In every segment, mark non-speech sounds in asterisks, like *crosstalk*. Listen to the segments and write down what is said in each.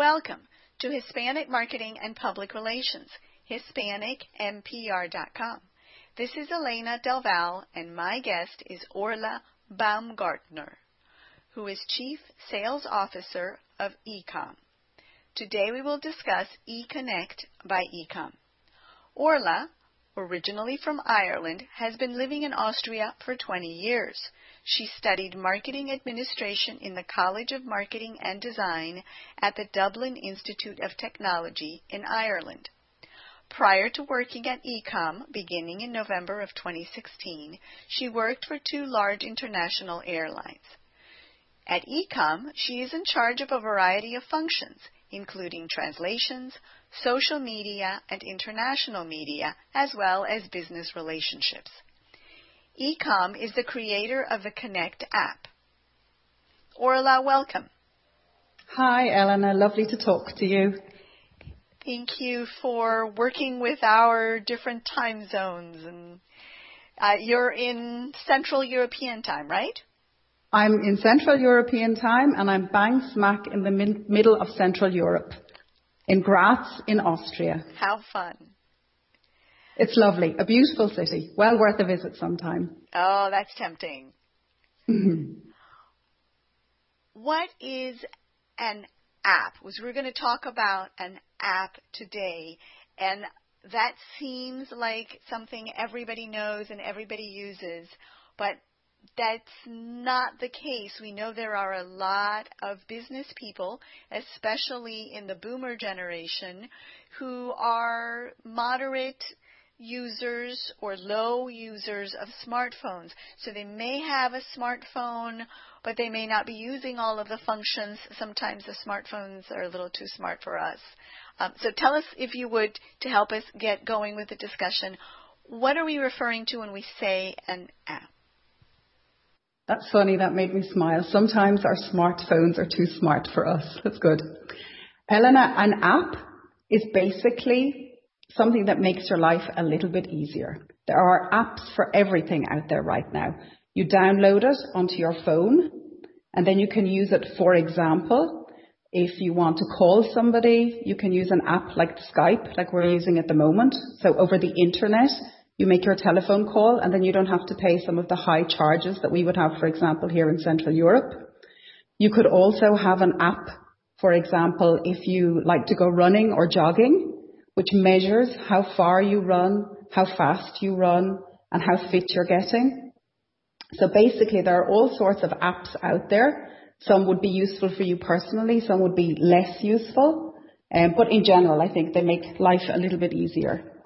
Welcome to Hispanic Marketing and Public Relations, HispanicMPR.com. This is Elena Del Val, and my guest is Orla Baumgartner, who is Chief Sales Officer of Ecom. Today we will discuss eConnect by Ecom. Orla, originally from Ireland, has been living in Austria for 20 years. She studied marketing administration in the College of Marketing and Design at the Dublin Institute of Technology in Ireland. Prior to working at Ecom, beginning in November of 2016, she worked for two large international airlines. At Ecom, she is in charge of a variety of functions, including translations, social media, and international media, as well as business relationships. Ecom is the creator of the Connect app. Orla, welcome. Hi, Elena. Lovely to talk to you. Thank you for working with our different time zones. And uh, you're in Central European time, right? I'm in Central European time, and I'm bang smack in the mid- middle of Central Europe, in Graz, in Austria. How fun! It's lovely, a beautiful city, well worth a visit sometime. Oh, that's tempting. Mm-hmm. what is an app? Was we're going to talk about an app today, and that seems like something everybody knows and everybody uses, but that's not the case. We know there are a lot of business people, especially in the boomer generation, who are moderate users or low users of smartphones. So they may have a smartphone, but they may not be using all of the functions. Sometimes the smartphones are a little too smart for us. Um, so tell us, if you would, to help us get going with the discussion, what are we referring to when we say an app? That's funny. That made me smile. Sometimes our smartphones are too smart for us. That's good. Elena, an app is basically something that makes your life a little bit easier. There are apps for everything out there right now. You download it onto your phone and then you can use it, for example, if you want to call somebody, you can use an app like Skype, like we're using at the moment. So over the internet, you make your telephone call and then you don't have to pay some of the high charges that we would have, for example, here in Central Europe. You could also have an app, for example, if you like to go running or jogging, which measures how far you run, how fast you run, and how fit you're getting. So basically, there are all sorts of apps out there. Some would be useful for you personally, some would be less useful. Um, but in general, I think they make life a little bit easier.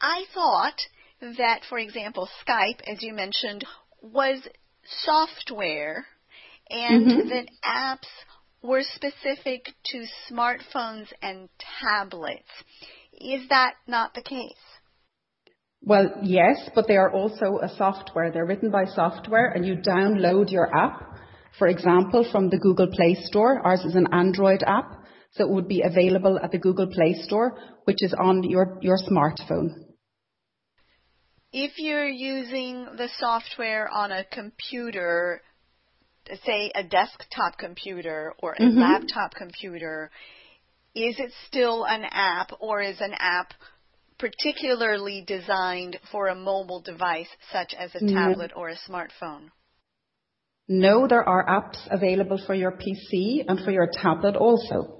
I thought that, for example, Skype, as you mentioned, was software and mm-hmm. that apps were specific to smartphones and tablets. Is that not the case? Well, yes, but they are also a software. They're written by software and you download your app, for example, from the Google Play Store. Ours is an Android app, so it would be available at the Google Play Store, which is on your, your smartphone. If you're using the software on a computer, say, a desktop computer or a mm-hmm. laptop computer, is it still an app or is an app particularly designed for a mobile device such as a tablet or a smartphone? No, there are apps available for your PC and for your tablet also.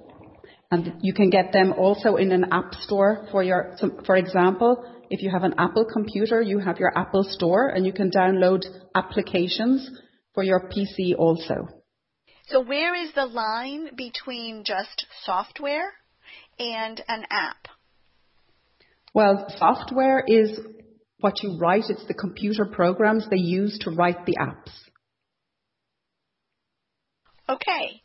And you can get them also in an app store for your, for example, if you have an Apple computer, you have your Apple store and you can download applications for your PC also. So where is the line between just software and an app? Well, software is what you write. It's the computer programs they use to write the apps. Okay.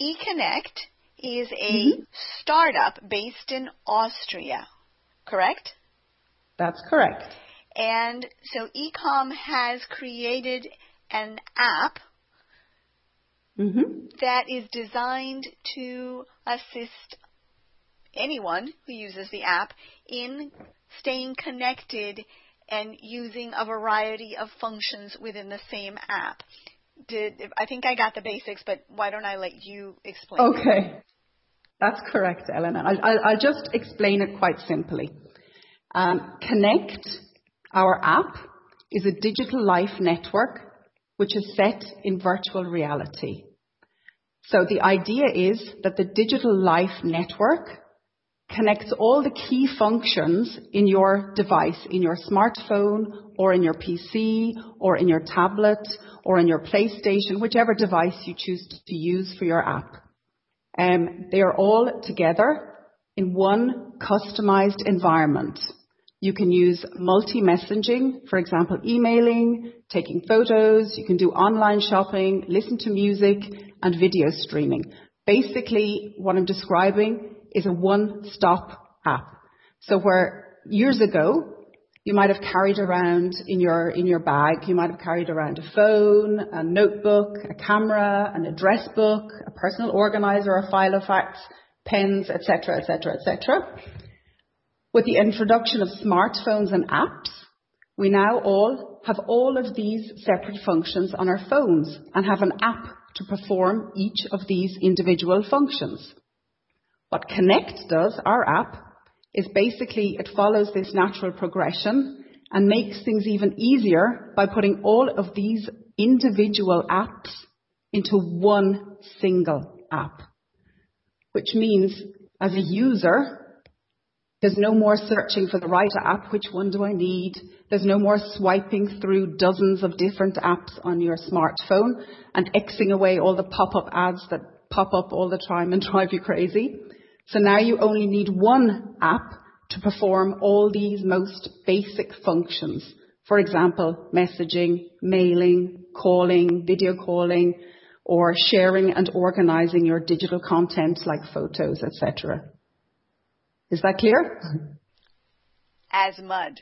eConnect is a mm-hmm. startup based in Austria, correct? That's correct. And so Ecom has created an app mm-hmm. that is designed to assist anyone who uses the app in staying connected and using a variety of functions within the same app. did I think I got the basics, but why don't I let you explain? Okay. That's correct, Elena. I'll, I'll, I'll just explain it quite simply. Um, Connect, our app, is a digital life network which is set in virtual reality. So the idea is that the digital life network connects all the key functions in your device, in your smartphone or in your PC or in your tablet or in your PlayStation, whichever device you choose to use for your app. Um, they are all together in one customized environment. You can use multi-messaging, for example, emailing, taking photos, you can do online shopping, listen to music, and video streaming. Basically, what I'm describing is a one-stop app. So where years ago, you might have carried around in your in your bag, you might have carried around a phone, a notebook, a camera, an address book, a personal organizer, a file of facts, pens, etc., etc., etc. With the introduction of smartphones and apps, we now all have all of these separate functions on our phones and have an app to perform each of these individual functions. What Connect does, our app, is basically it follows this natural progression and makes things even easier by putting all of these individual apps into one single app. Which means as a user, there's no more searching for the right app. Which one do I need? There's no more swiping through dozens of different apps on your smartphone and Xing away all the pop-up ads that pop up all the time and *laughs* drive you crazy. So now you only need one app to perform all these most basic functions. For example, messaging, mailing, calling, video calling, or sharing and organizing your digital content like photos, etc. Is that clear? As mud.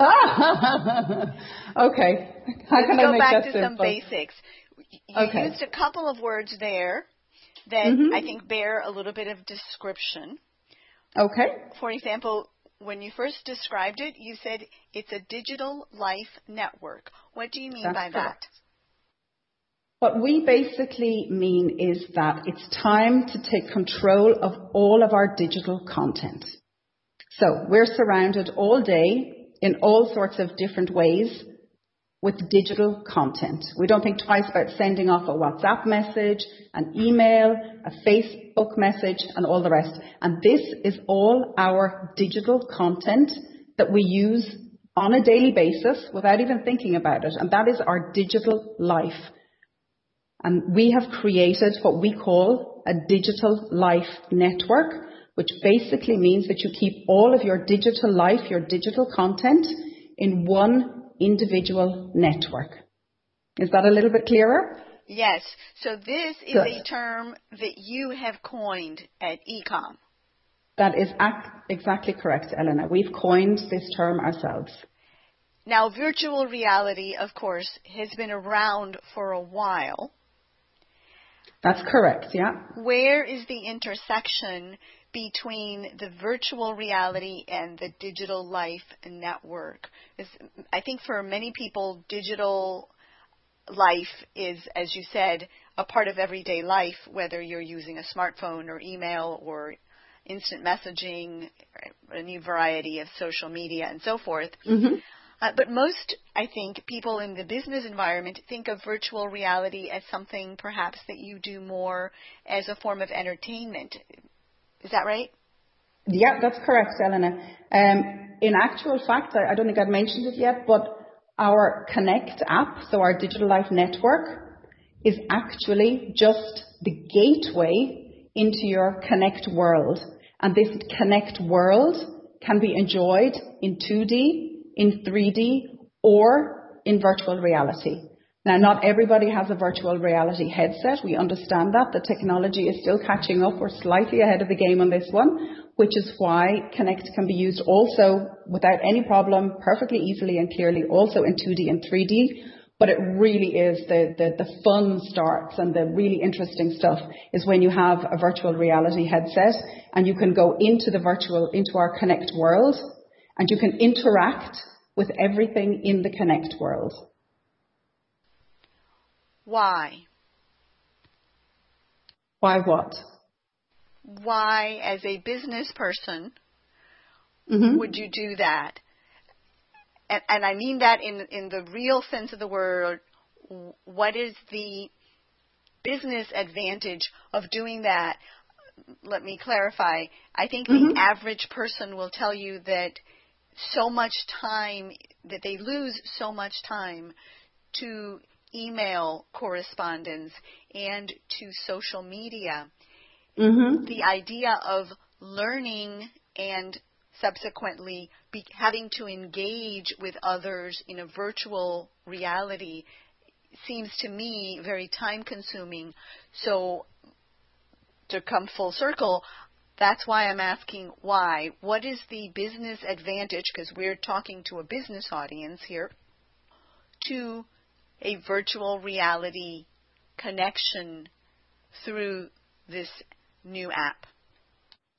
Ah, *laughs* okay. How Let's I go back to simple? some basics. You okay. used a couple of words there that mm-hmm. I think bear a little bit of description. Okay. For example, when you first described it, you said it's a digital life network. What do you mean That's by correct. that? What we basically mean is that it's time to take control of all of our digital content. So we're surrounded all day in all sorts of different ways with digital content. We don't think twice about sending off a WhatsApp message, an email, a Facebook message, and all the rest. And this is all our digital content that we use on a daily basis without even thinking about it. And that is our digital life. And we have created what we call a digital life network, which basically means that you keep all of your digital life, your digital content in one individual network. Is that a little bit clearer? Yes. So this is Good. a term that you have coined at Ecom. That is ac- exactly correct, Elena. We've coined this term ourselves. Now, virtual reality, of course, has been around for a while. That's correct, yeah. Where is the intersection between the virtual reality and the digital life network? I think for many people, digital life is, as you said, a part of everyday life, whether you're using a smartphone or email or instant messaging, a new variety of social media and so forth. Mm-hmm. Uh, but most, I think, people in the business environment think of virtual reality as something perhaps that you do more as a form of entertainment. Is that right? Yeah, that's correct, Elena. Um, in actual fact, I, I don't think I've mentioned it yet, but our Connect app, so our digital life network, is actually just the gateway into your Connect world. And this Connect world can be enjoyed in 2D, in 3D or in virtual reality. Now, not everybody has a virtual reality headset. We understand that. The technology is still catching up. We're slightly ahead of the game on this one, which is why Connect can be used also without any problem, perfectly easily and clearly, also in 2D and 3D. But it really is the, the, the fun starts and the really interesting stuff is when you have a virtual reality headset and you can go into the virtual, into our Connect world and you can interact with everything in the Connect world. Why? Why what? Why, as a business person, Mm-hmm. would you do that? And, and I mean that in in the real sense of the word. What is the business advantage of doing that? Let me clarify. I think Mhm. the average person will tell you that so much time that they lose so much time to email correspondence and to social media Mm-hmm. the idea of learning and subsequently be, having to engage with others in a virtual reality seems to me very time consuming. So, to come full circle, that's why I'm asking why. What is the business advantage? Because we're talking to a business audience here, to a virtual reality connection through this new app.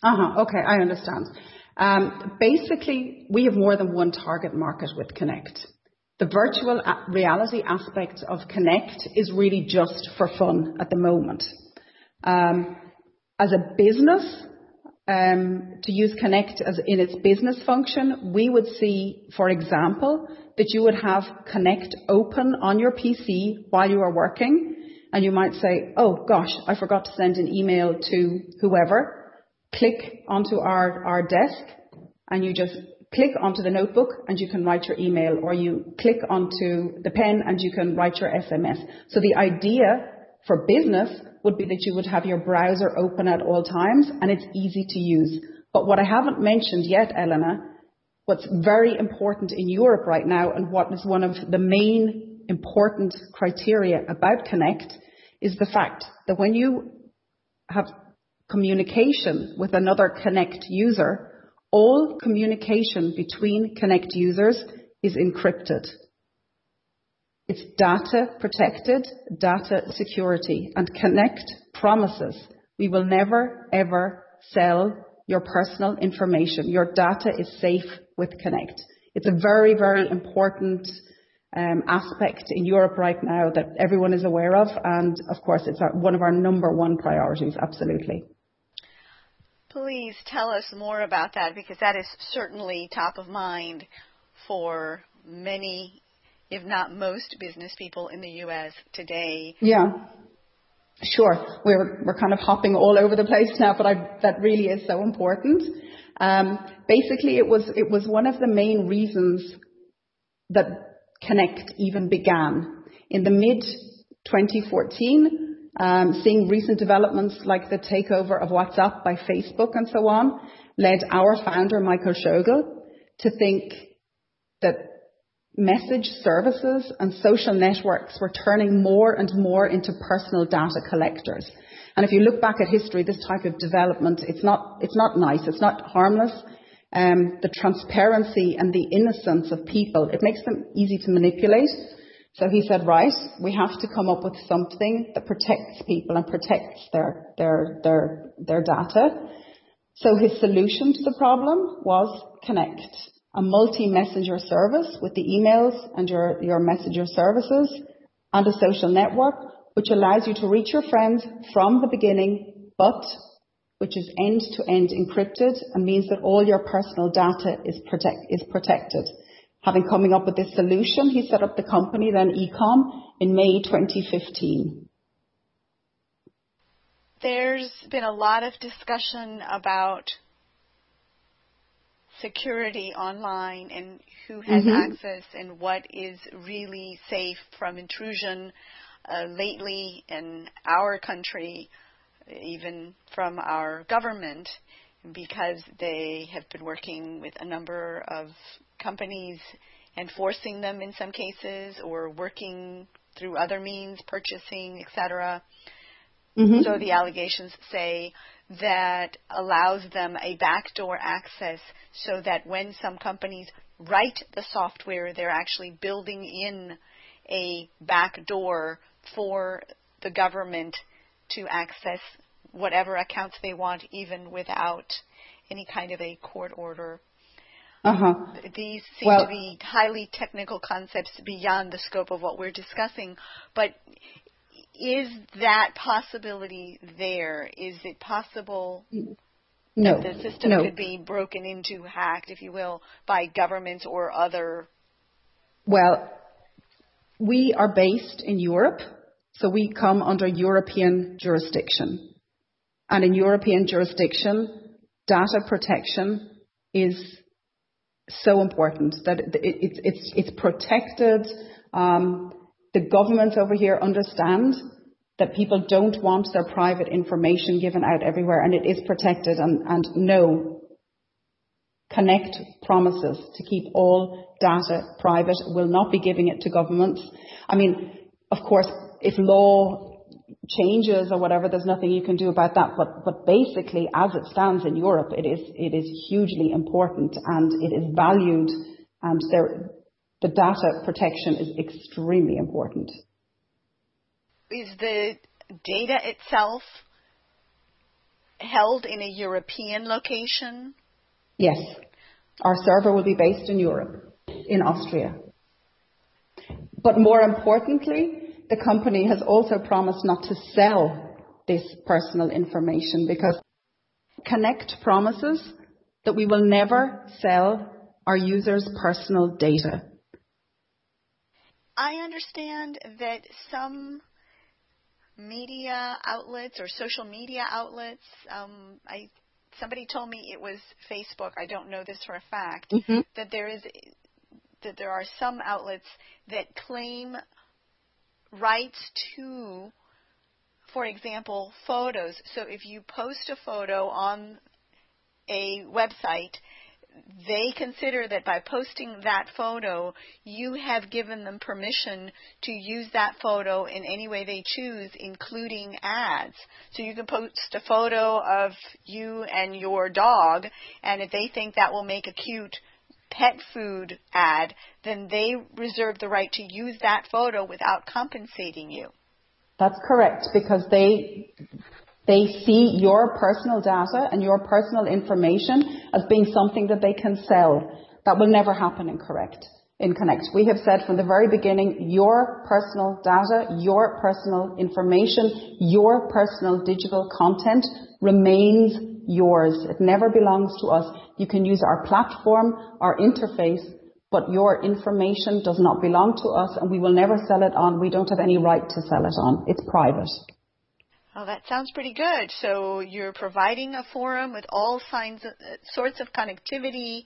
Uh-huh. Okay, I understand. Um, basically, we have more than one target market with Connect. The virtual reality aspect of Connect is really just for fun at the moment. Um, as a business, Um, to use Connect as in its business function, we would see, for example, that you would have Connect open on your PC while you are working, and you might say, "Oh gosh, I forgot to send an email to whoever." Click onto our, our desk, and you just click onto the notebook, and you can write your email, or you click onto the pen, and you can write your SMS. So the idea for business would be that you would have your browser open at all times and it's easy to use. But what I haven't mentioned yet, Elena, what's very important in Europe right now and what is one of the main important criteria about Connect is the fact that when you have communication with another Connect user, all communication between Connect users is encrypted. It's data protected, data security, and Connect promises we will never ever sell your personal information. Your data is safe with Connect. It's a very, very important um, aspect in Europe right now that everyone is aware of, and of course, it's one of our number one priorities. Absolutely. Please tell us more about that because that is certainly top of mind for many, if not most, business people in the U.S. today. Yeah. Sure. We're we're kind of hopping all over the place now, but I, that really is so important. Um, basically, it was it was one of the main reasons that Connect even began in the mid 2014. Um, seeing recent developments like the takeover of WhatsApp by Facebook and so on, led our founder Michael Schogel to think that message services and social networks were turning more and more into personal data collectors. And if you look back at history, this type of development, it's not, it's not nice, it's not harmless. Um, the transparency and the innocence of people, it makes them easy to manipulate. So he said, right, we have to come up with something that protects people and protects their, their, their, their data. So his solution to the problem was Connect a multi-messenger service with the emails and your, messenger services and a social network, which allows you to reach your friends from the beginning, but which is end-to-end encrypted and means that all your personal data is, protect, is protected. Having coming up with this solution, he set up the company, then Ecom, in May 2015. There's been a lot of discussion about security online and who has Mhm. access and what is really safe from intrusion. Uh, lately, in our country, even from our government, because they have been working with a number of companies and forcing them in some cases, or working through other means, purchasing, etc. Mhm. So the allegations say that allows them a backdoor access so that when some companies write the software, they're actually building in a backdoor for the government to access whatever accounts they want, even without any kind of a court order. Uh-huh. These seem Well- to be highly technical concepts beyond the scope of what we're discussing, but is that possibility there? Is it possible no, that the system no. could be broken into, hacked, if you will, by governments or other? Well, we are based in Europe, so we come under European jurisdiction. And in European jurisdiction, data protection is so important that it, it, it's, it's protected. Um, the governments over here understand that people don't want their private information given out everywhere and it is protected and, and no Connect promises to keep all data private, will not be giving it to governments. I mean, of course, if law changes or whatever, there's nothing you can do about that. But, but basically, as it stands in Europe, it is, it is hugely important and it is valued and there, the data protection is extremely important. Is the data itself held in a European location? Yes. Our server will be based in Europe, in Austria. But more importantly, the company has also promised not to sell this personal information because Connect promises that we will never sell our users' personal data. I understand that some media outlets or social media outlets, um, I somebody told me it was Facebook. I don't know this for a fact. Mm-hmm. That there is that there are some outlets that claim rights to, for example, photos. So if you post a photo on a website they consider that by posting that photo, you have given them permission to use that photo in any way they choose, including ads. So you can post a photo of you and your dog, and if they think that will make a cute pet food ad, then they reserve the right to use that photo without compensating you. That's correct, because they they see your personal data and your personal information as being something that they can sell. That will never happen in Connect. We have said from the very beginning, your personal data, your personal information, your personal digital content remains yours. It never belongs to us. You can use our platform, our interface, but your information does not belong to us and we will never sell it on. We don't have any right to sell it on. It's private. Oh, that sounds pretty good. So you're providing a forum with all of, uh, sorts of connectivity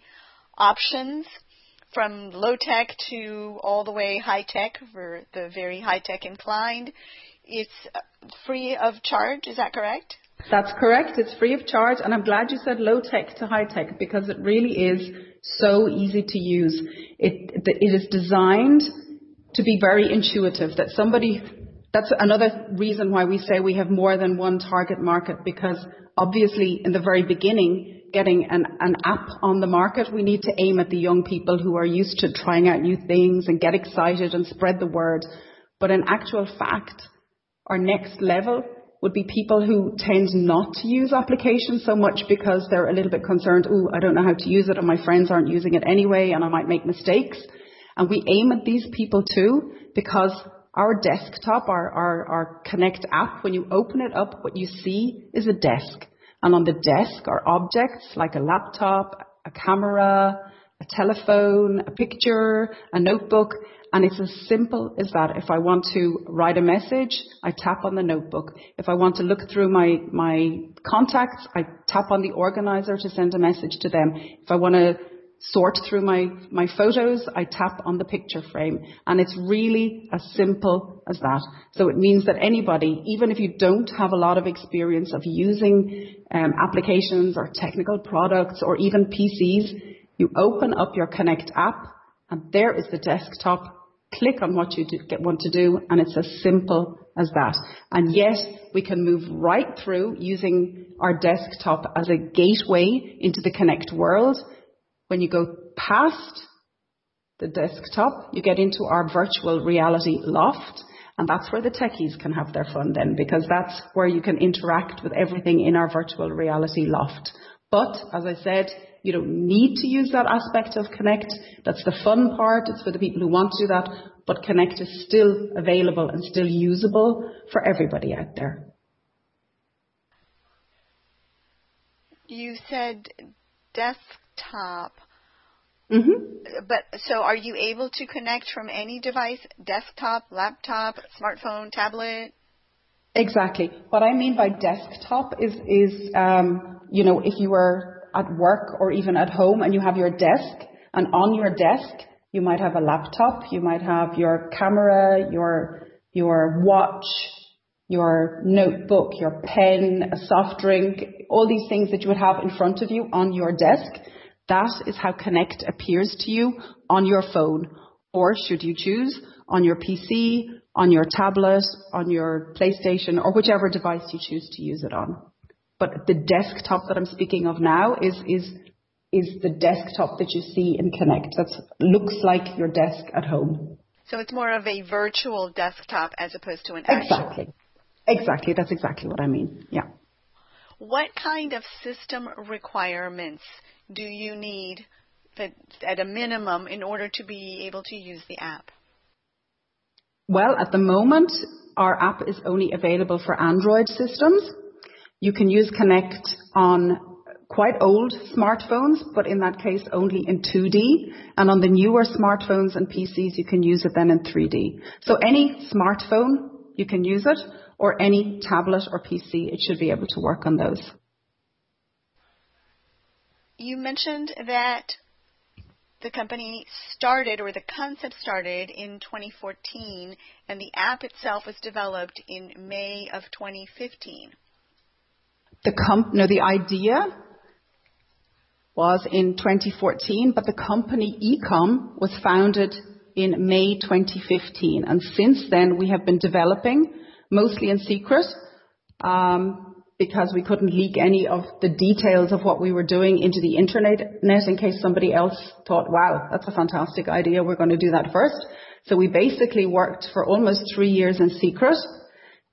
options from low tech to all the way high tech for the very high tech inclined. It's uh, free of charge, is that correct? That's correct. It's free of charge, and I'm glad you said low tech to high tech because it really is so easy to use. It, it is designed to be very intuitive, that somebody that's another reason why we say we have more than one target market, because obviously in the very beginning, getting an app on the market, we need to aim at the young people who are used to trying out new things and get excited and spread the word. But In actual fact, our next level would be people who tend not to use applications so much because they're a little bit concerned, "Ooh, I don't know how to use it, and my friends aren't using it anyway, and I might make mistakes." And We aim at these people too, because our desktop, our, Connect app, when you open it up, what you see is a desk. And on the desk are objects like a laptop, a camera, a telephone, a picture, a notebook, and it's as simple as that. If I want to write a message, I tap on the notebook. If I want to look through my, my contacts, I tap on the organizer to send a message to them. If I want to sort through my, my photos, I tap on the picture frame. And it's really as simple as that. So it means that anybody, even if you don't have a lot of experience of using um, applications or technical products or even PCs, you open up your Connect app and there is the desktop. Click on what you do, get, want to do and it's as simple as that. And yes, we can move right through using our desktop as a gateway into the Connect world when you go past the desktop, you get into our virtual reality loft, and that's where the techies can have their fun then, because that's where you can interact with everything in our virtual reality loft. But, as I said, you don't need to use that aspect of Connect. That's the fun part. It's for the people who want to do that. but Connect is still available and still usable for everybody out there. You said desktop. Mm-hmm. But so are you able to connect from any device, desktop, laptop, smartphone, tablet? Exactly. What I mean by desktop is, is um, you know, if you were at work or even at home and you have your desk, and on your desk you might have a laptop, you might have your camera, your your watch, your notebook, your pen, a soft drink, all these things that you would have in front of you on your desk. That is how Connect appears to you on your phone, or should you choose, on your PC, on your tablet, on your PlayStation, or whichever device you choose to use it on. But the desktop that I'm speaking of now is, is, is the desktop that you see in Connect. That looks like your desk at home. So it's more of a virtual desktop as opposed to an actual. Exactly. Exactly. That's exactly what I mean. Yeah. What kind of system requirements do you need at a minimum in order to be able to use the app? Well, at the moment, our app is only available for Android systems. You can use Connect on quite old smartphones, but in that case only in 2D. And on the newer smartphones and PCs, you can use it then in 3D. So any smartphone, you can use it, or any tablet or PC, it should be able to work on those. You mentioned that the company started or the concept started in 2014 and the app itself was developed in May of 2015. The comp- no, the idea was in 2014, but the company Ecom was founded in May 2015. And since then, we have been developing, mostly in secret, um, because we couldn't leak any of the details of what we were doing into the internet in case somebody else thought, wow, that's a fantastic idea. We're going to do that first. So we basically worked for almost three years in secret.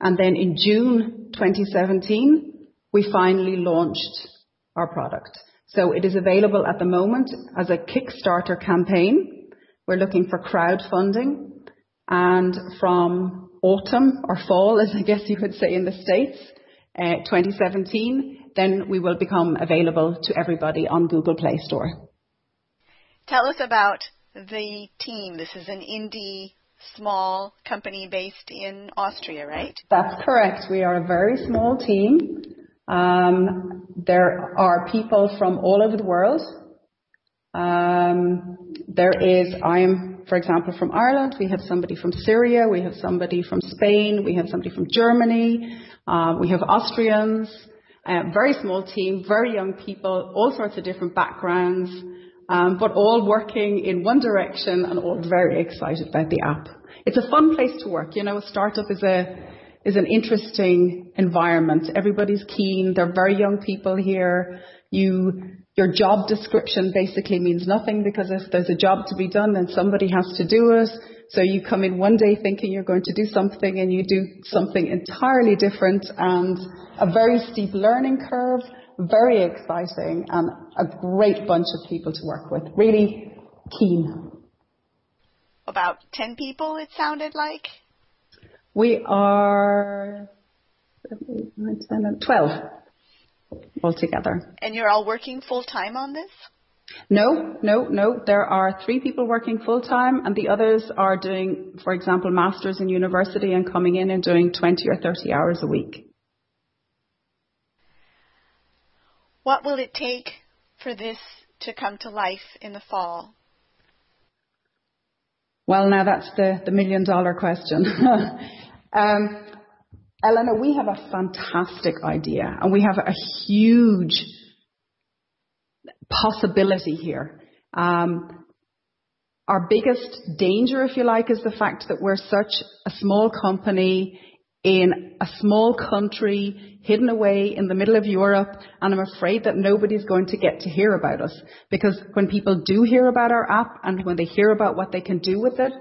And then in June 2017, we finally launched our product. So it is available at the moment as a Kickstarter campaign. We're looking for crowdfunding and from autumn or fall, as I guess you would say in the States, uh, 2017, then we will become available to everybody on Google Play Store. Tell us about the team. This is an indie small company based in Austria, right? That's correct. We are a very small team. Um, there are people from all over the world. Um, there is, I am, for example, from Ireland. We have somebody from Syria. We have somebody from Spain. We have somebody from Germany. Uh, we have Austrians, uh, very small team, very young people, all sorts of different backgrounds, um, but all working in one direction and all very excited about the app. It's a fun place to work. You know, a startup is a is an interesting environment. Everybody's keen. They're very young people here. You your job description basically means nothing because if there's a job to be done, then somebody has to do it. So you come in one day thinking you're going to do something and you do something entirely different and a very steep learning curve, very exciting and a great bunch of people to work with. Really keen. About 10 people it sounded like? We are 12 altogether. And you're all working full time on this? No, no, no. There are three people working full time, and the others are doing, for example, masters in university and coming in and doing 20 or 30 hours a week. What will it take for this to come to life in the fall? Well, now that's the, the million dollar question. *laughs* um, Elena, we have a fantastic idea and we have a huge possibility here. Um, our biggest danger, if you like, is the fact that we're such a small company in a small country hidden away in the middle of Europe and I'm afraid that nobody's going to get to hear about us because when people do hear about our app and when they hear about what they can do with it,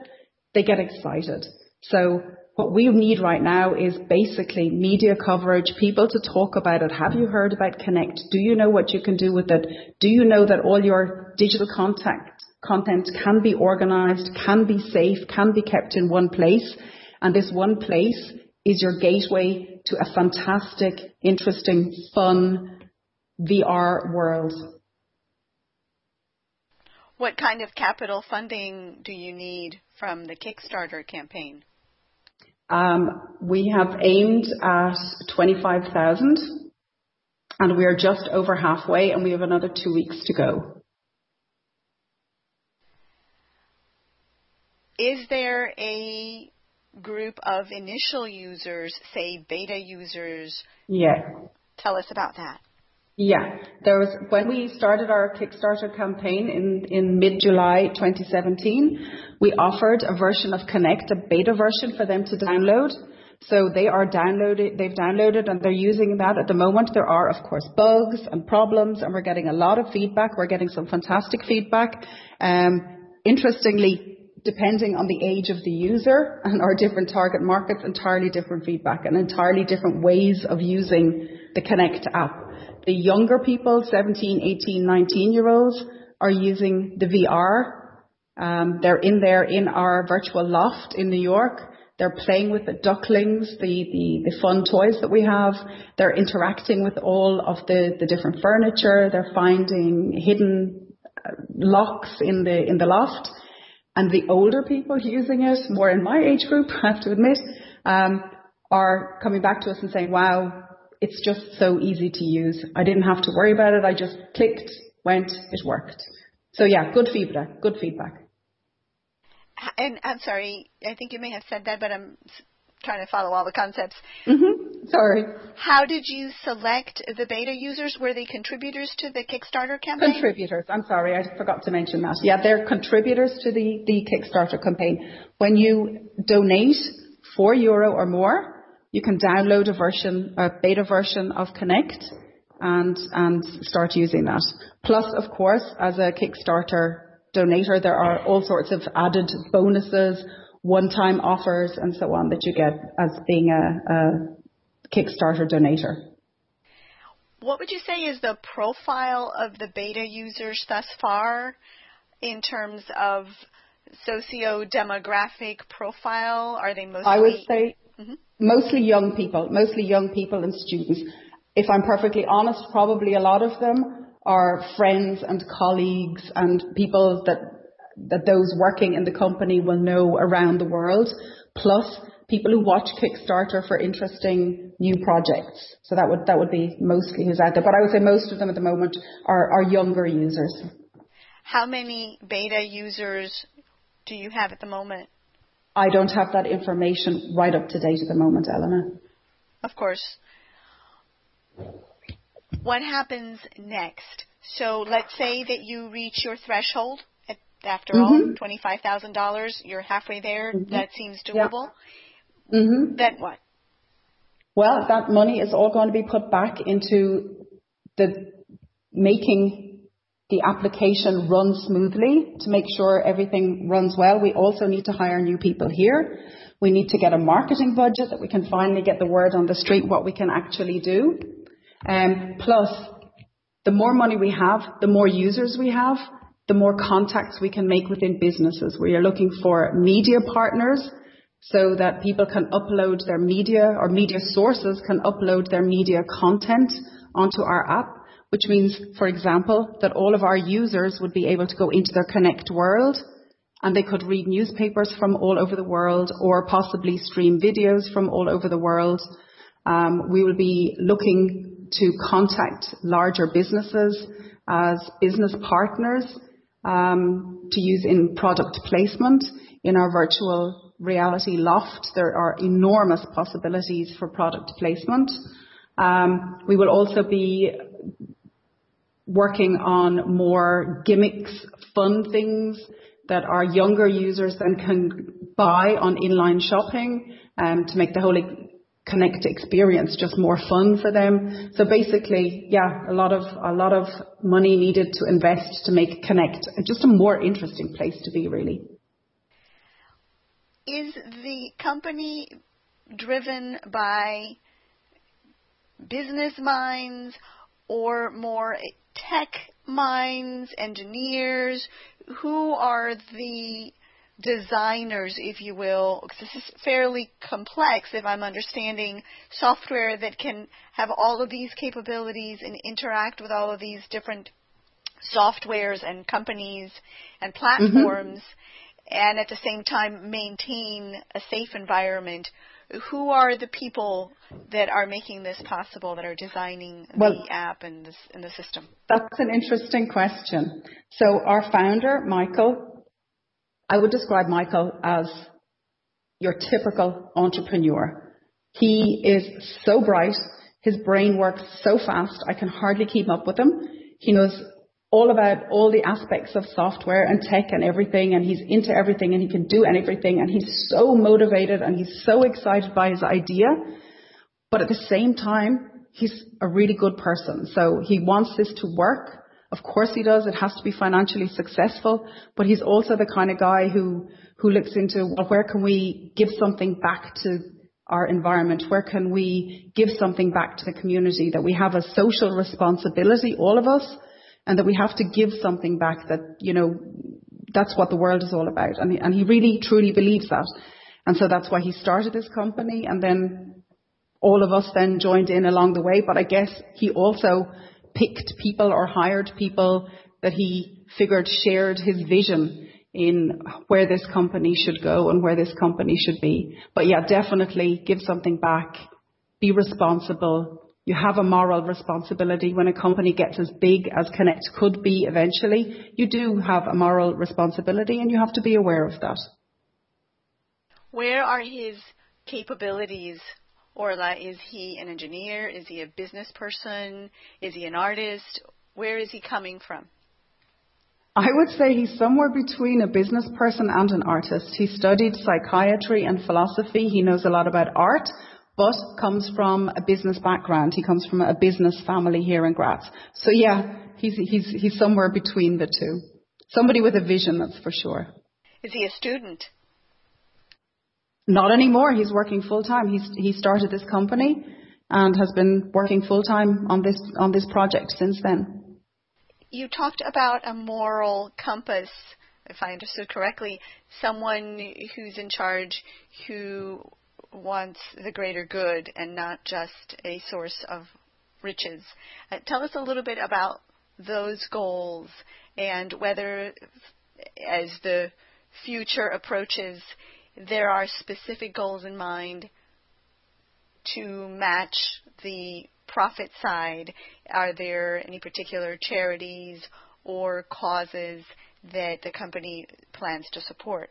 they get excited. So what we need right now is basically media coverage, people to talk about it. Have you heard about Connect? Do you know what you can do with it? Do you know that all your digital contact content can be organized, can be safe, can be kept in one place. And this one place is your gateway to a fantastic, interesting, fun VR world. What kind of capital funding do you need from the Kickstarter campaign? Um, we have aimed at 25,000 and we are just over halfway and we have another two weeks to go. Is there a group of initial users, say beta users? Yeah. Tell us about that. Yeah. There was when we started our Kickstarter campaign in, in mid-July 2017, we offered a version of Connect, a beta version for them to download. So they are downloaded, they've downloaded and they're using that at the moment. There are, of course, bugs and problems and we're getting a lot of feedback. We're getting some fantastic feedback. Um, interestingly, depending on the age of the user and our different target markets, entirely different feedback and entirely different ways of using the Connect app. The younger people, 17, 18, 19 year olds, are using the VR. Um, they're in there in our virtual loft in New York. They're playing with the ducklings, the, the, the fun toys that we have. They're interacting with all of the, the different furniture. They're finding hidden uh, locks in the, in the loft and the older people using it, more in my age group, *laughs* I have to admit, um, are coming back to us and saying, wow, it's just so easy to use. I didn't have to worry about it. I just clicked, went, it worked. So yeah, good feedback, good feedback. And I'm sorry, I think you may have said that, but I'm trying to follow all the concepts. Mm-hmm. Sorry. How did you select the beta users? Were they contributors to the Kickstarter campaign? Contributors. I'm sorry, I forgot to mention that. Yeah, they're contributors to the, the Kickstarter campaign. When you donate four euro or more, you can download a version, a beta version of Connect and, and start using that. Plus, of course, as a Kickstarter donator, there are all sorts of added bonuses, one-time offers and so on that you get as being a, a Kickstarter donator. What would you say is the profile of the beta users thus far in terms of socio-demographic profile? Are they mostly? I would say mm-hmm. Mostly young people, mostly young people and students. If I'm perfectly honest, probably a lot of them are friends and colleagues and people that that those working in the company will know around the world, plus people who watch Kickstarter for interesting new projects. So that would that would be mostly who's out there. But I would say most of them at the moment are, are younger users. How many beta users do you have at the moment? I don't have that information right up to date at the moment, Eleanor. Of course. What happens next? So let's say that you reach your threshold after mm-hmm. all, twenty-five thousand dollars. You're halfway there. Mm-hmm. That seems doable. Yeah. Mm-hmm. Then what? Well, that money is all going to be put back into the making the application run smoothly to make sure everything runs well. We also need to hire new people here. We need to get a marketing budget that we can finally get the word on the street what we can actually do. Um, plus, the more money we have, the more users we have, the more contacts we can make within businesses. We are looking for media partners so that people can upload their media or media sources can upload their media content onto our app, which means, for example, that all of our users would be able to go into their Connect world and they could read newspapers from all over the world or possibly stream videos from all over the world. Um, we will be looking to contact larger businesses as business partners um, to use in product placement. In our virtual reality loft, there are enormous possibilities for product placement. Um, we will also be working on more gimmicks, fun things that our younger users then can buy on inline shopping um, to make the whole Connect experience just more fun for them. So basically, yeah, a lot of a lot of money needed to invest to make Connect just a more interesting place to be, really. Is the company driven by business minds or more tech minds, engineers who are the designers, if you will, because this is fairly complex if I'm understanding software that can have all of these capabilities and interact with all of these different softwares and companies and platforms mm-hmm. and at the same time maintain a safe environment. Who are the people that are making this possible, that are designing well, the app and, this, and the system? That's an interesting question. So our founder, Michael, I would describe Michael as your typical entrepreneur. He is so bright. His brain works so fast. I can hardly keep up with him. He knows all about all the aspects of software and tech and everything, and he's into everything and he can do everything, and he's so motivated and he's so excited by his idea. But at the same time, he's a really good person. So he wants this to work. Of course he does. It has to be financially successful, but he's also the kind of guy who, who looks into, well, where can we give something back to our environment? Where can we give something back to the community? That we have a social responsibility, all of us, and that we have to give something back that, you know, that's what the world is all about. And he, and he really truly believes that. And so that's why he started this company and then all of us then joined in along the way. But I guess he also picked people or hired people that he figured shared his vision in where this company should go and where this company should be. But yeah, definitely give something back, be responsible. You have a moral responsibility when a company gets as big as Connect could be eventually. You do have a moral responsibility and you have to be aware of that. Where are his capabilities Orla, is he an engineer? Is he a business person? Is he an artist? Where is he coming from? I would say he's somewhere between a business person and an artist. He studied psychiatry and philosophy. He knows a lot about art, but comes from a business background. He comes from a business family here in Graz. So yeah, he's, he's, he's somewhere between the two. Somebody with a vision, that's for sure. Is he a student? Not anymore. He's working full time. He's he started this company and has been working full time on this on this project since then. You talked about a moral compass, if I understood correctly, someone who's in charge who wants the greater good and not just a source of riches. Uh, tell us a little bit about those goals and whether as the future approaches there are specific goals in mind to match the profit side. Are there any particular charities or causes that the company plans to support?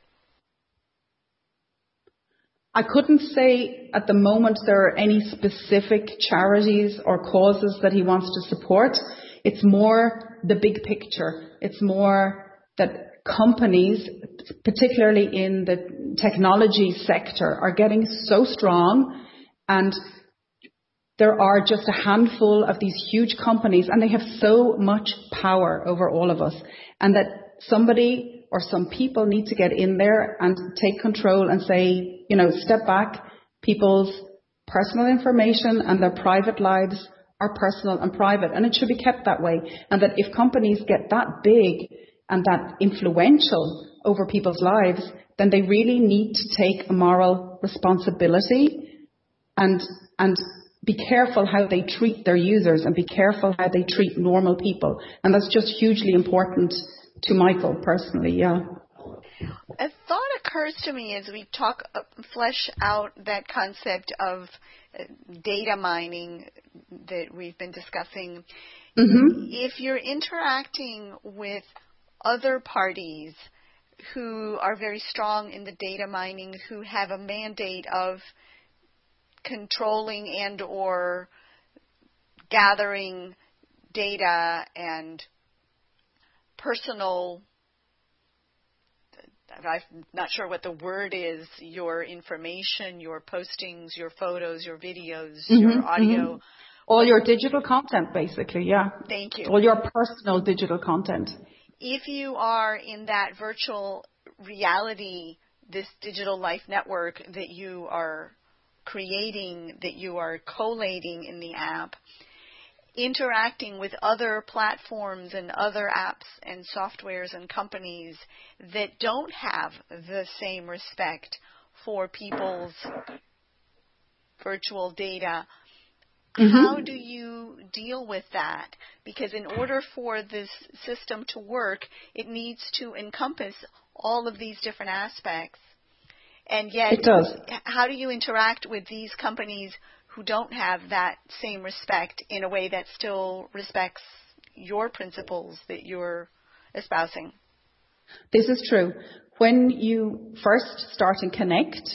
I couldn't say at the moment there are any specific charities or causes that he wants to support. It's more the big picture. It's more that companies, particularly in the technology sector, are getting so strong and there are just a handful of these huge companies and they have so much power over all of us and that somebody or some people need to get in there and take control and say, you know, step back. People's personal information and their private lives are personal and private and it should be kept that way. And that if companies get that big, and that influential over people's lives, then they really need to take a moral responsibility and and be careful how they treat their users and be careful how they treat normal people. And that's just hugely important to Michael personally, yeah. A thought occurs to me as we talk, uh, flesh out that concept of uh, data mining that we've been discussing. Mm-hmm. If you're interacting with other parties who are very strong in the data mining, who have a mandate of controlling and or gathering data and personal I'm not sure what the word is, your information, your postings, your photos, your videos, mm-hmm, your audio. Mm-hmm. All your digital content, basically, yeah. Thank you. All your personal digital content if you are in that virtual reality, this digital life network that you are creating, that you are collating in the app, interacting with other platforms and other apps and softwares and companies that don't have the same respect for people's virtual data. Mm-hmm. How do you deal with that? Because in order for this system to work, it needs to encompass all of these different aspects. And yet, how do you interact with these companies who don't have that same respect in a way that still respects your principles that you're espousing? This is true. When you first start and connect,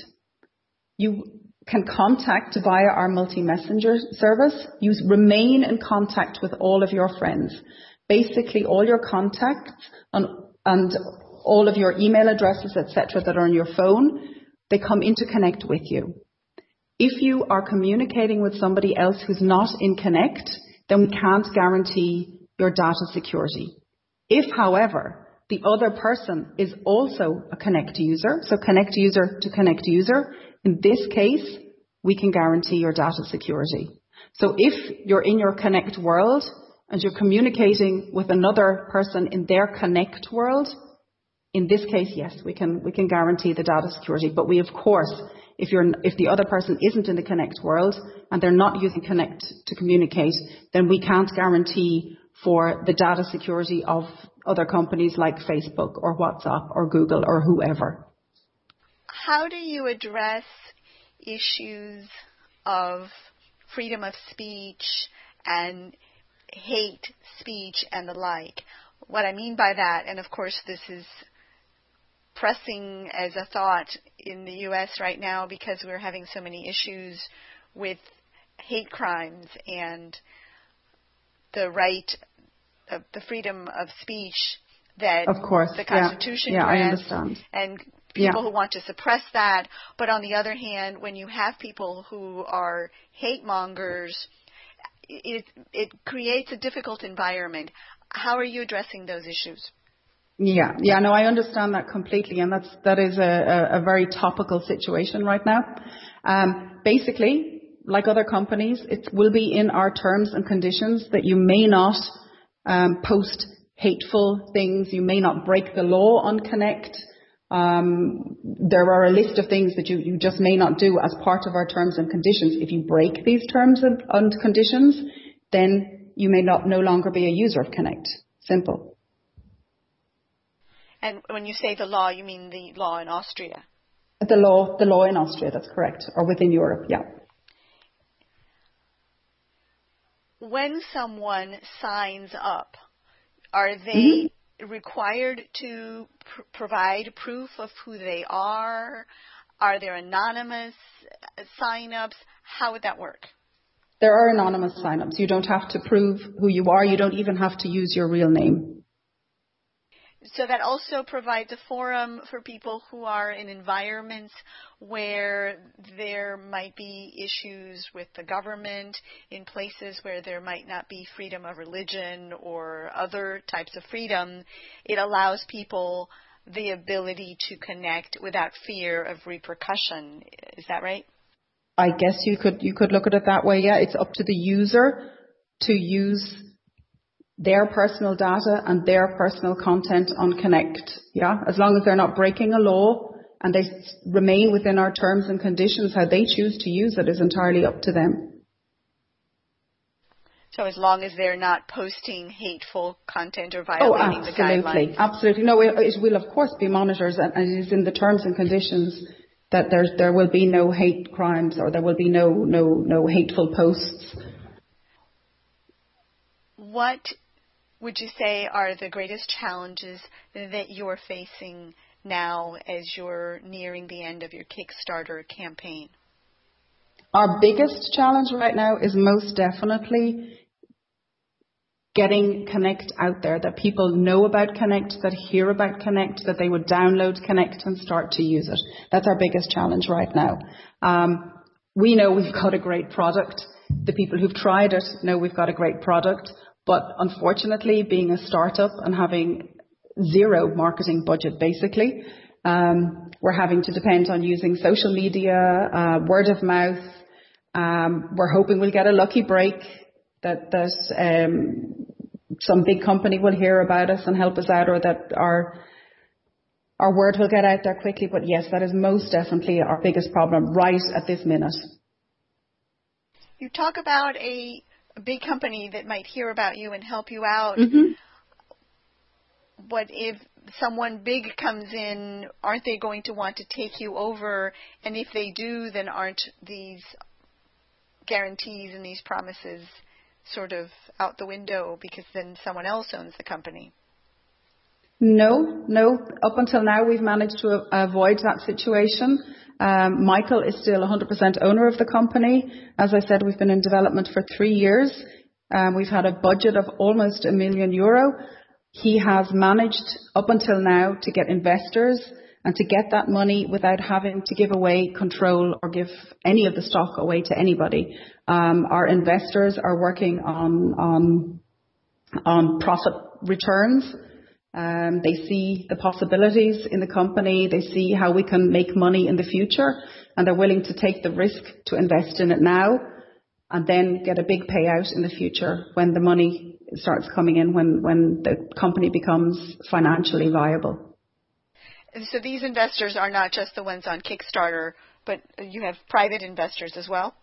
you can contact via our multi-messenger service. You remain in contact with all of your friends. Basically, all your contacts and, and all of your email addresses, etc., that are on your phone, they come into Connect with you. If you are communicating with somebody else who's not in Connect, then we can't guarantee your data security. If, however, the other person is also a Connect user, so Connect user to Connect user, in this case, we can guarantee your data security. So if you're in your Connect world and you're communicating with another person in their Connect world, in this case, yes, we can, we can guarantee the data security. But we, of course, if the other person isn't in the Connect world and they're not using Connect to communicate, then we can't guarantee for the data security of other companies like Facebook or WhatsApp or Google or whoever. How do you address issues of freedom of speech and hate speech and the like? What I mean by that, and of course this is pressing as a thought in the U.S. right now because we're having so many issues with hate crimes and the right of the freedom of speech that of course the Constitution yeah. yeah, grants, I understand. and people yeah. who want to suppress that. But on the other hand, when you have people who are hate mongers, it it creates a difficult environment. How are you addressing those issues? Yeah, yeah, no, I understand that completely, and that's that is a, very topical situation right now. Um, basically, like other companies, it will be in our terms and conditions that you may not um, post hateful things, you may not break the law on Connect. Um, there are a list of things that you, you just may not do as part of our terms and conditions. If you break these terms and, and conditions, then you may not no longer be a user of Connect. Simple. And when you say the law, you mean the law in Austria? The law, the law in Austria, that's correct, or within Europe, yeah. When someone signs up, are they mm-hmm. required to pr- provide proof of who they are? Are there anonymous sign-ups? How would that work? There are anonymous sign-ups. You don't have to prove who you are. You don't even have to use your real name. So that also provides a forum for people who are in environments where there might be issues with the government, in places where there might not be freedom of religion or other types of freedom. It allows people the ability to connect without fear of repercussion. Is that right? I guess you could you could look at it that way. Yeah, it's up to the user to use their personal data and their personal content on Connect. Yeah, as long as they're not breaking a law and they remain within our terms and conditions, how they choose to use it is entirely up to them. So as long as they're not posting hateful content or oh, violating oh, the guidelines. Absolutely. Absolutely. No, it, it, will of course be monitored and it is in the terms and conditions that there, there will be no hate crimes or there will be no, no, no hateful posts. What would you say are the greatest challenges that you're facing now as you're nearing the end of your Kickstarter campaign? Our biggest challenge right now is most definitely getting Connect out there, that people know about Connect, that hear about Connect, that they would download Connect and start to use it. That's our biggest challenge right now. Um, we know we've got a great product. The people who've tried it know we've got a great product. But unfortunately, being a startup and having zero marketing budget, basically, um, we're having to depend on using social media, uh, word of mouth. Um, we're hoping we'll get a lucky break that um, some big company will hear about us and help us out, or that our our word will get out there quickly. But yes, that is most definitely our biggest problem right at this minute. You talk about a, a big company that might hear about you and help you out. Mm-hmm. But if someone big comes in, aren't they going to want to take you over? And if they do, then aren't these guarantees and these promises sort of out the window because then someone else owns the company? No, no. Up until now, we've managed to avoid that situation. Um, Michael is still 100% owner of the company. As I said, we've been in development for three years. Um, we've had a budget of almost a million euro. He has managed up until now to get investors and to get that money without having to give away control or give any of the stock away to anybody. Um, our investors are working on on profit returns. Um, they see the possibilities in the company. They see how we can make money in the future, and they're willing to take the risk to invest in it now and then get a big payout in the future when the money starts coming in, when the company becomes financially viable. So these investors are not just the ones on Kickstarter, but you have private investors as well?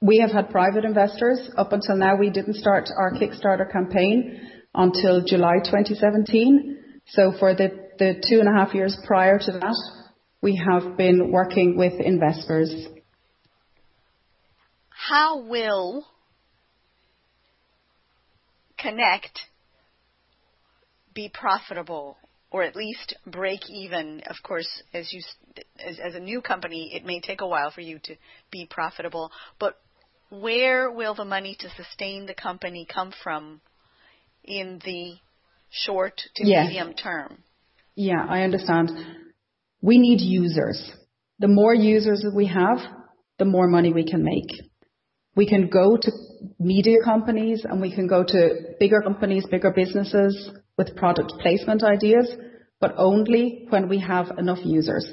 We have had private investors. Up until now, we didn't start our Kickstarter campaign until July 2017. So for the, two and a half years prior to that, we have been working with investors. How will Connect be profitable or at least break even. Of course, as you as, as a new company, it may take a while for you to be profitable, but where will the money to sustain the company come from in the short to yes. medium term? Yeah, I understand. We need users. The more users that we have, the more money we can make. We can go to media companies and we can go to bigger companies, bigger businesses with product placement ideas, but only when we have enough users.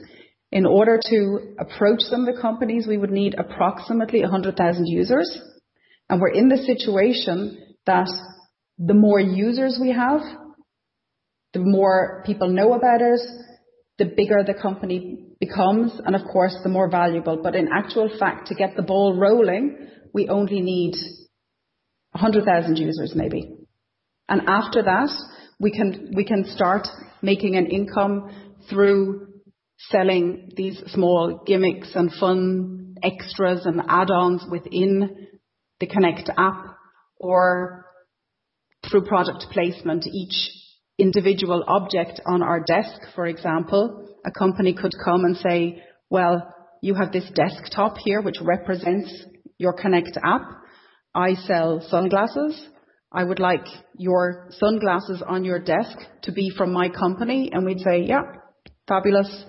In order to approach some of the companies, we would need approximately 100,000 users. And we're in the situation that the more users we have, the more people know about us, the bigger the company becomes, and of course, the more valuable. But in actual fact, to get the ball rolling, we only need 100,000 users maybe. And after that, we can, we can start making an income through selling these small gimmicks and fun extras and add-ons within the Connect app or through product placement. Each individual object on our desk, for example, a company could come and say, well, you have this desktop here which represents your Connect app. I sell sunglasses. I would like your sunglasses on your desk to be from my company. And we'd say, yeah, fabulous.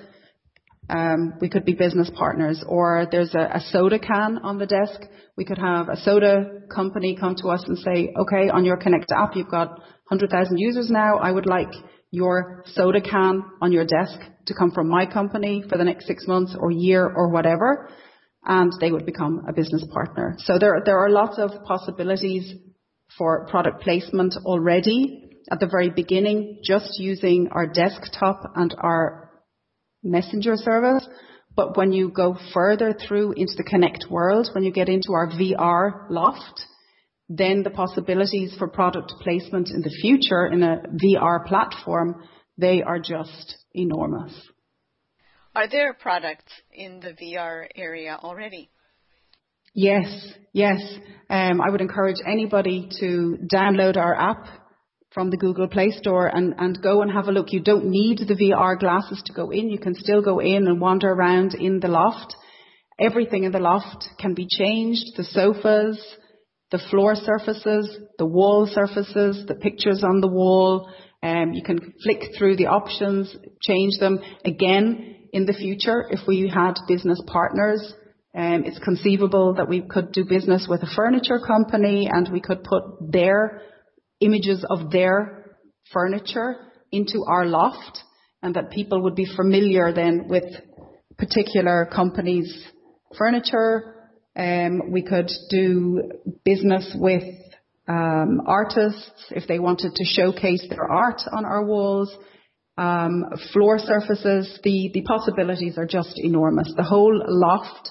Um, we could be business partners. Or there's a, a soda can on the desk. We could have a soda company come to us and say, okay, on your Connect app, you've got 100,000 users now. I would like your soda can on your desk to come from my company for the next six months or year or whatever and they would become a business partner. So there, there are lots of possibilities for product placement already at the very beginning, just using our desktop and our messenger service. But when you go further through into the Connect world, when you get into our VR loft, then the possibilities for product placement in the future in a VR platform, they are just enormous. Are there products in the VR area already? Yes, yes. Um, I would encourage anybody to download our app from the Google Play Store and, and go and have a look. You don't need the VR glasses to go in. You can still go in and wander around in the loft. Everything in the loft can be changed. The sofas, the floor surfaces, the wall surfaces, the pictures on the wall. Um, you can flick through the options, change them. Again, in the future, if we had business partners, um, it's conceivable that we could do business with a furniture company, and we could put their images of their furniture into our loft, and that people would be familiar then with particular companies' furniture. Um, we could do business with um, artists if they wanted to showcase their art on our walls. Um, floor surfaces, the, the possibilities are just enormous. The whole loft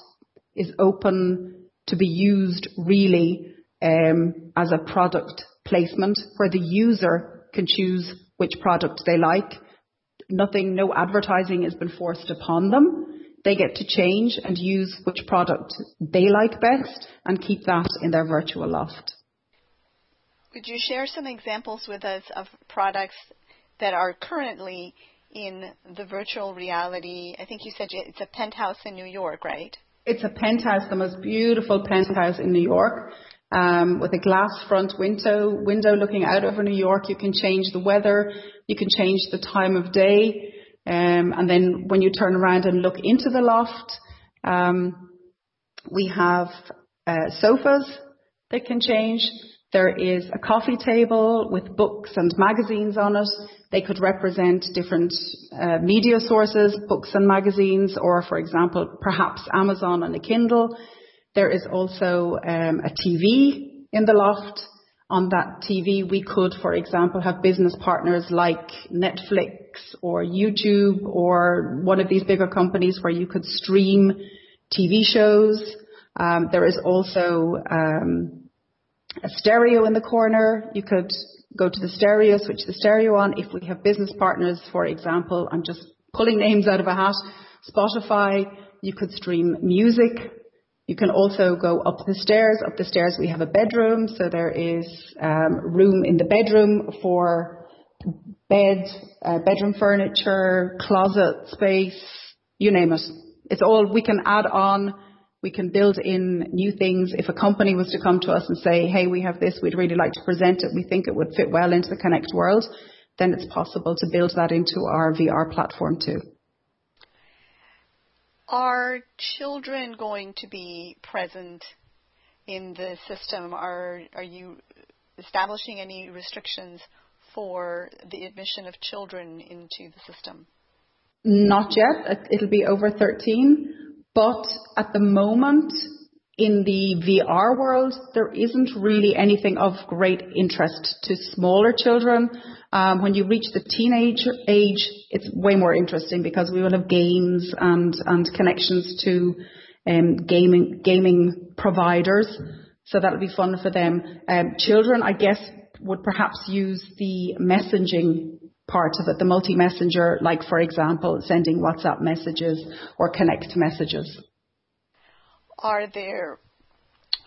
is open to be used really um, as a product placement where the user can choose which product they like. Nothing, no advertising has been forced upon them. They get to change and use which product they like best and keep that in their virtual loft. Could you share some examples with us of products that are currently in the virtual reality? I think you said it's a penthouse in New York, right? It's a penthouse, the most beautiful penthouse in New York, with a glass front window, window looking out over New York. You can change the weather, you can change the time of day, um, and then when you turn around and look into the loft, um, we have uh, sofas that can change. There is a coffee table with books and magazines on it. They could represent different uh, media sources, books and magazines, or for example, perhaps Amazon and a Kindle. There is also um, a TV in the loft. On that TV, we could, for example, have business partners like Netflix or YouTube or one of these bigger companies where you could stream TV shows. Um, there is also um, a stereo in the corner. You could go to the stereo, switch the stereo on. If we have business partners, for example, I'm just pulling names out of a hat, Spotify, you could stream music. You can also go up the stairs. Up the stairs we have a bedroom, so there is um, room in the bedroom for bed, uh, bedroom furniture, closet space, you name it. It's all we can add on we can build in new things. If a company was to come to us and say, hey, we have this, we'd really like to present it, we think it would fit well into the Connect world, then it's possible to build that into our VR platform too. Are children going to be present in the system? Are, are you establishing any restrictions for the admission of children into the system? Not yet. It'll be over 13. But at the moment, in the VR world, there isn't really anything of great interest to smaller children. Um, when you reach the teenage age, it's way more interesting because we will have games and, and connections to um, gaming gaming providers. So that'll be fun for them. Um, children, I guess, would perhaps use the messaging part of it, the multi-messenger, like for example, sending WhatsApp messages or connect messages. Are there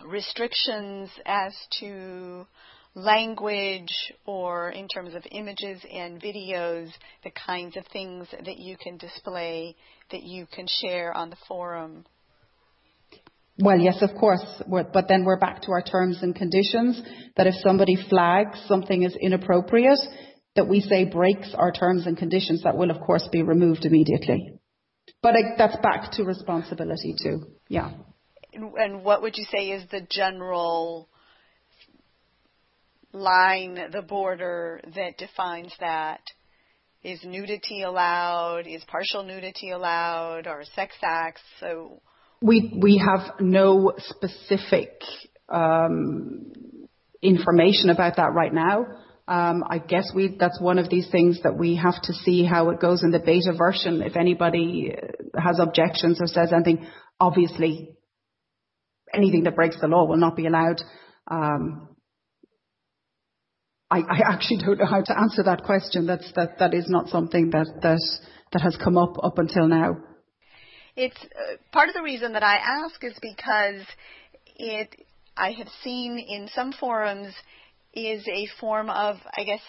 restrictions as to language or in terms of images and videos, the kinds of things that you can display, that you can share on the forum? Well, yes, of course, but then we're back to our terms and conditions that if somebody flags something as inappropriate, that we say breaks our terms and conditions, that will of course be removed immediately. But that's back to responsibility too. Yeah. And what would you say is the general line, the border that defines that? Is nudity allowed? Is partial nudity allowed? Or sex acts? So we we have no specific um, information about that right now. Um, I guess we that's one of these things that we have to see how it goes in the beta version. If anybody has objections or says anything, obviously anything that breaks the law will not be allowed. Um, I, I actually don't know how to answer that question. That's that that is not something that that that has come up up until now. It's uh, part of the reason that I ask is because it I have seen in some forums is a form of, I guess,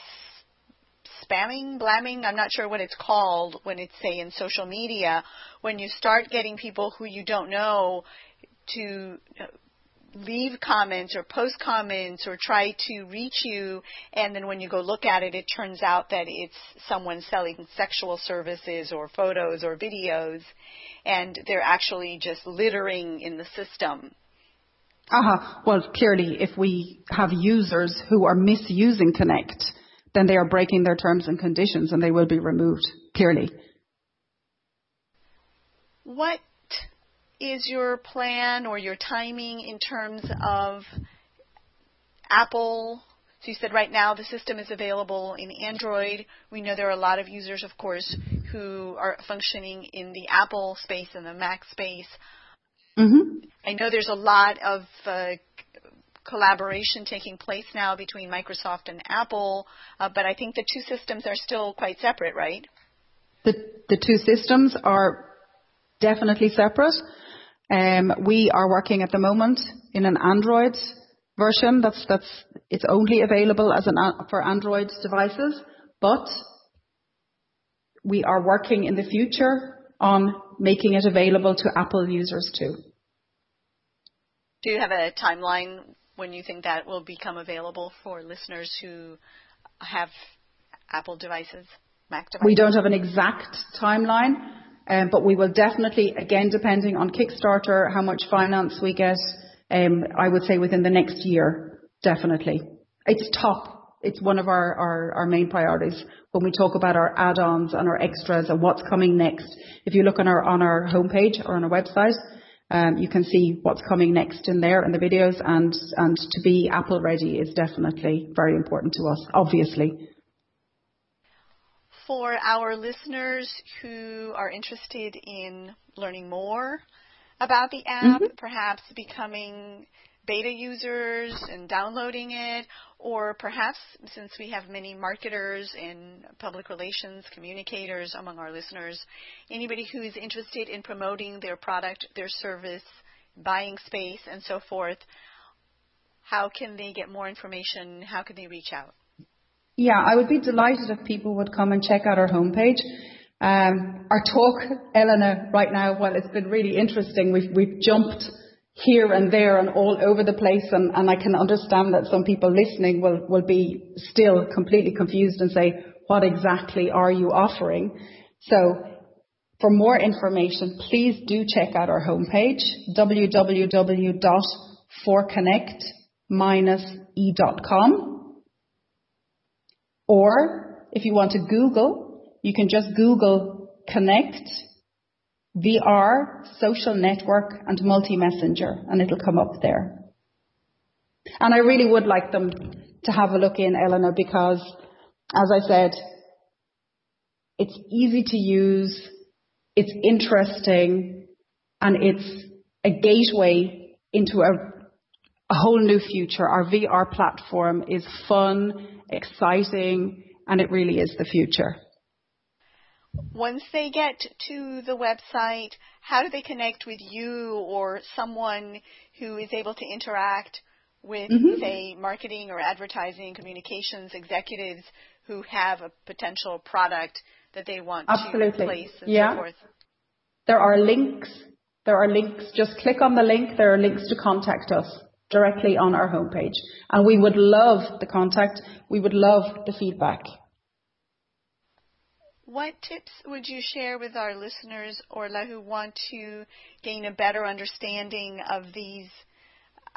spamming, blamming, I'm not sure what it's called when it's, say, in social media, when you start getting people who you don't know to leave comments or post comments or try to reach you and then when you go look at it it turns out that it's someone selling sexual services or photos or videos and they're actually just littering in the system uh-huh. Well, clearly, if we have users who are misusing Connect, then they are breaking their terms and conditions and they will be removed, clearly. What is your plan or your timing in terms of Apple. So you said right now the system is available in Android. We know there are a lot of users, of course, who are functioning in the Apple space and the Mac space. Mm-hmm. I know there's a lot of uh, collaboration taking place now between Microsoft and Apple, uh, but I think the two systems are still quite separate, right? The the two systems are definitely separate. Um, we are working at the moment in an Android version. That's that's it's only available as an for Android devices, but we are working in the future on making it available to Apple users too. Do you have a timeline when you think that will become available for listeners who have Apple devices, Mac devices? We don't have an exact timeline, we will definitely, again, depending on Kickstarter, how much finance we get, um, I would say within the next year, definitely. It's top. It's one of our, main priorities when we talk about our add-ons and our extras and what's coming next. If you look on our on our homepage or on our website, um, you can see what's coming next in there in the videos and to be Apple ready is definitely very important to us, obviously for our listeners who are interested in learning more about the app, mm-hmm. perhaps becoming beta users and downloading it, or perhaps since we have many marketers and public relations communicators among our listeners, anybody who is interested in promoting their product, their service, buying space, and so forth, how can they get more information? How can they reach out? Yeah, I would be delighted if people would come and check out our homepage. Um, our talk, Elena, right now, well, it's been really interesting. We've, we've jumped here and there and all over the place, and, and I can understand that some people listening will, will be still completely confused and say, what exactly are you offering? So for more information, please do check out our homepage, www.forconnect-e.com. Or if you want to Google, you can just Google Connect VR, social network, and multi-messenger, and it'll come up there. And I really would like them to have a look in, Elena, because, as I said, it's easy to use, it's interesting, and it's a gateway into a, a whole new future. Our VR platform is fun, exciting, and it really is the future. Once they get to the website, how do they connect with you or someone who is able to interact with, mm-hmm. say, marketing or advertising communications executives who have a potential product that they want Absolutely. to place and yeah. so forth? There are links. There are links. Just click on the link. There are links to contact us directly on our homepage. And we would love the contact. We would love the feedback. What tips would you share with our listeners, Orla, who want to gain a better understanding of these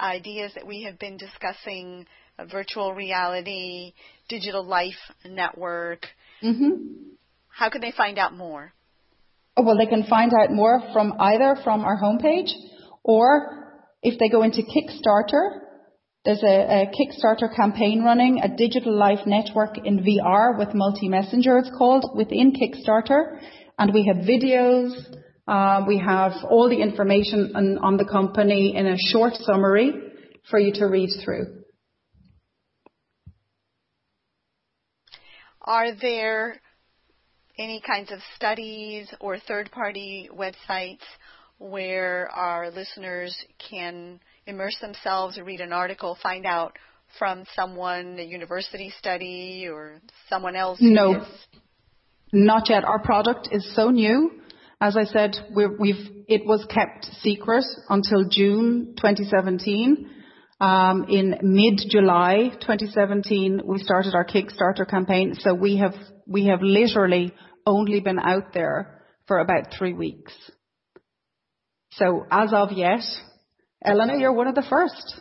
ideas that we have been discussing virtual reality, digital life network? Mm-hmm. How can they find out more? Oh, well, they can find out more from either from our homepage or if they go into Kickstarter, there's a, a, Kickstarter campaign running, a digital life network in VR with multi-messenger, it's called, within Kickstarter. And we have videos, uh, we have all the information on, on the company in a short summary for you to read through. Are there any kinds of studies or third-party websites where our listeners can immerse themselves or read an article, find out from someone, a university study or someone else? No, is... not yet. Our product is so new. As I said, we've it was kept secret until June 2017. Um, in mid-July 2017, we started our Kickstarter campaign. So we have we have literally only been out there for about three weeks. So as of yet, Elena, you're one of the first.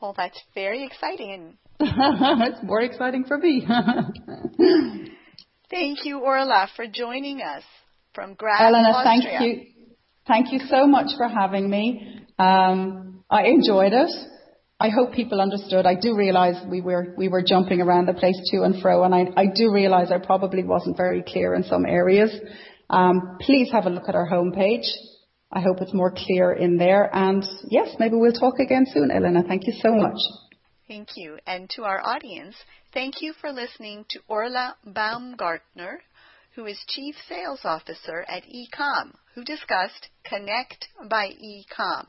Well, that's very exciting. it's *laughs* *laughs* more exciting for me. *laughs* thank you, Orla, for joining us from Graz, Elena, Austria. thank you. Thank you so much for having me. Um, I enjoyed it. I hope people understood. I do realize we were we were jumping around the place to and fro, and I, I do realize I probably wasn't very clear in some areas. Um, please have a look at our homepage. I hope it's more clear in there. And yes, maybe we'll talk again soon, Elena. Thank you so much. Thank you. And to our audience, thank you for listening to Orla Baumgartner, who is Chief Sales Officer at eCom, who discussed Connect by eCom.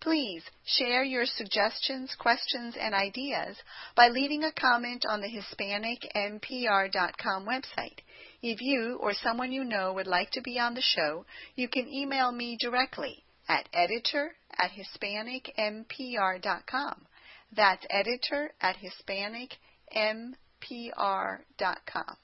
Please share your suggestions, questions, and ideas by leaving a comment on the HispanicMPR.com website. If you or someone you know would like to be on the show, you can email me directly at editor at HispanicMPR.com. That's editor at HispanicMPR.com.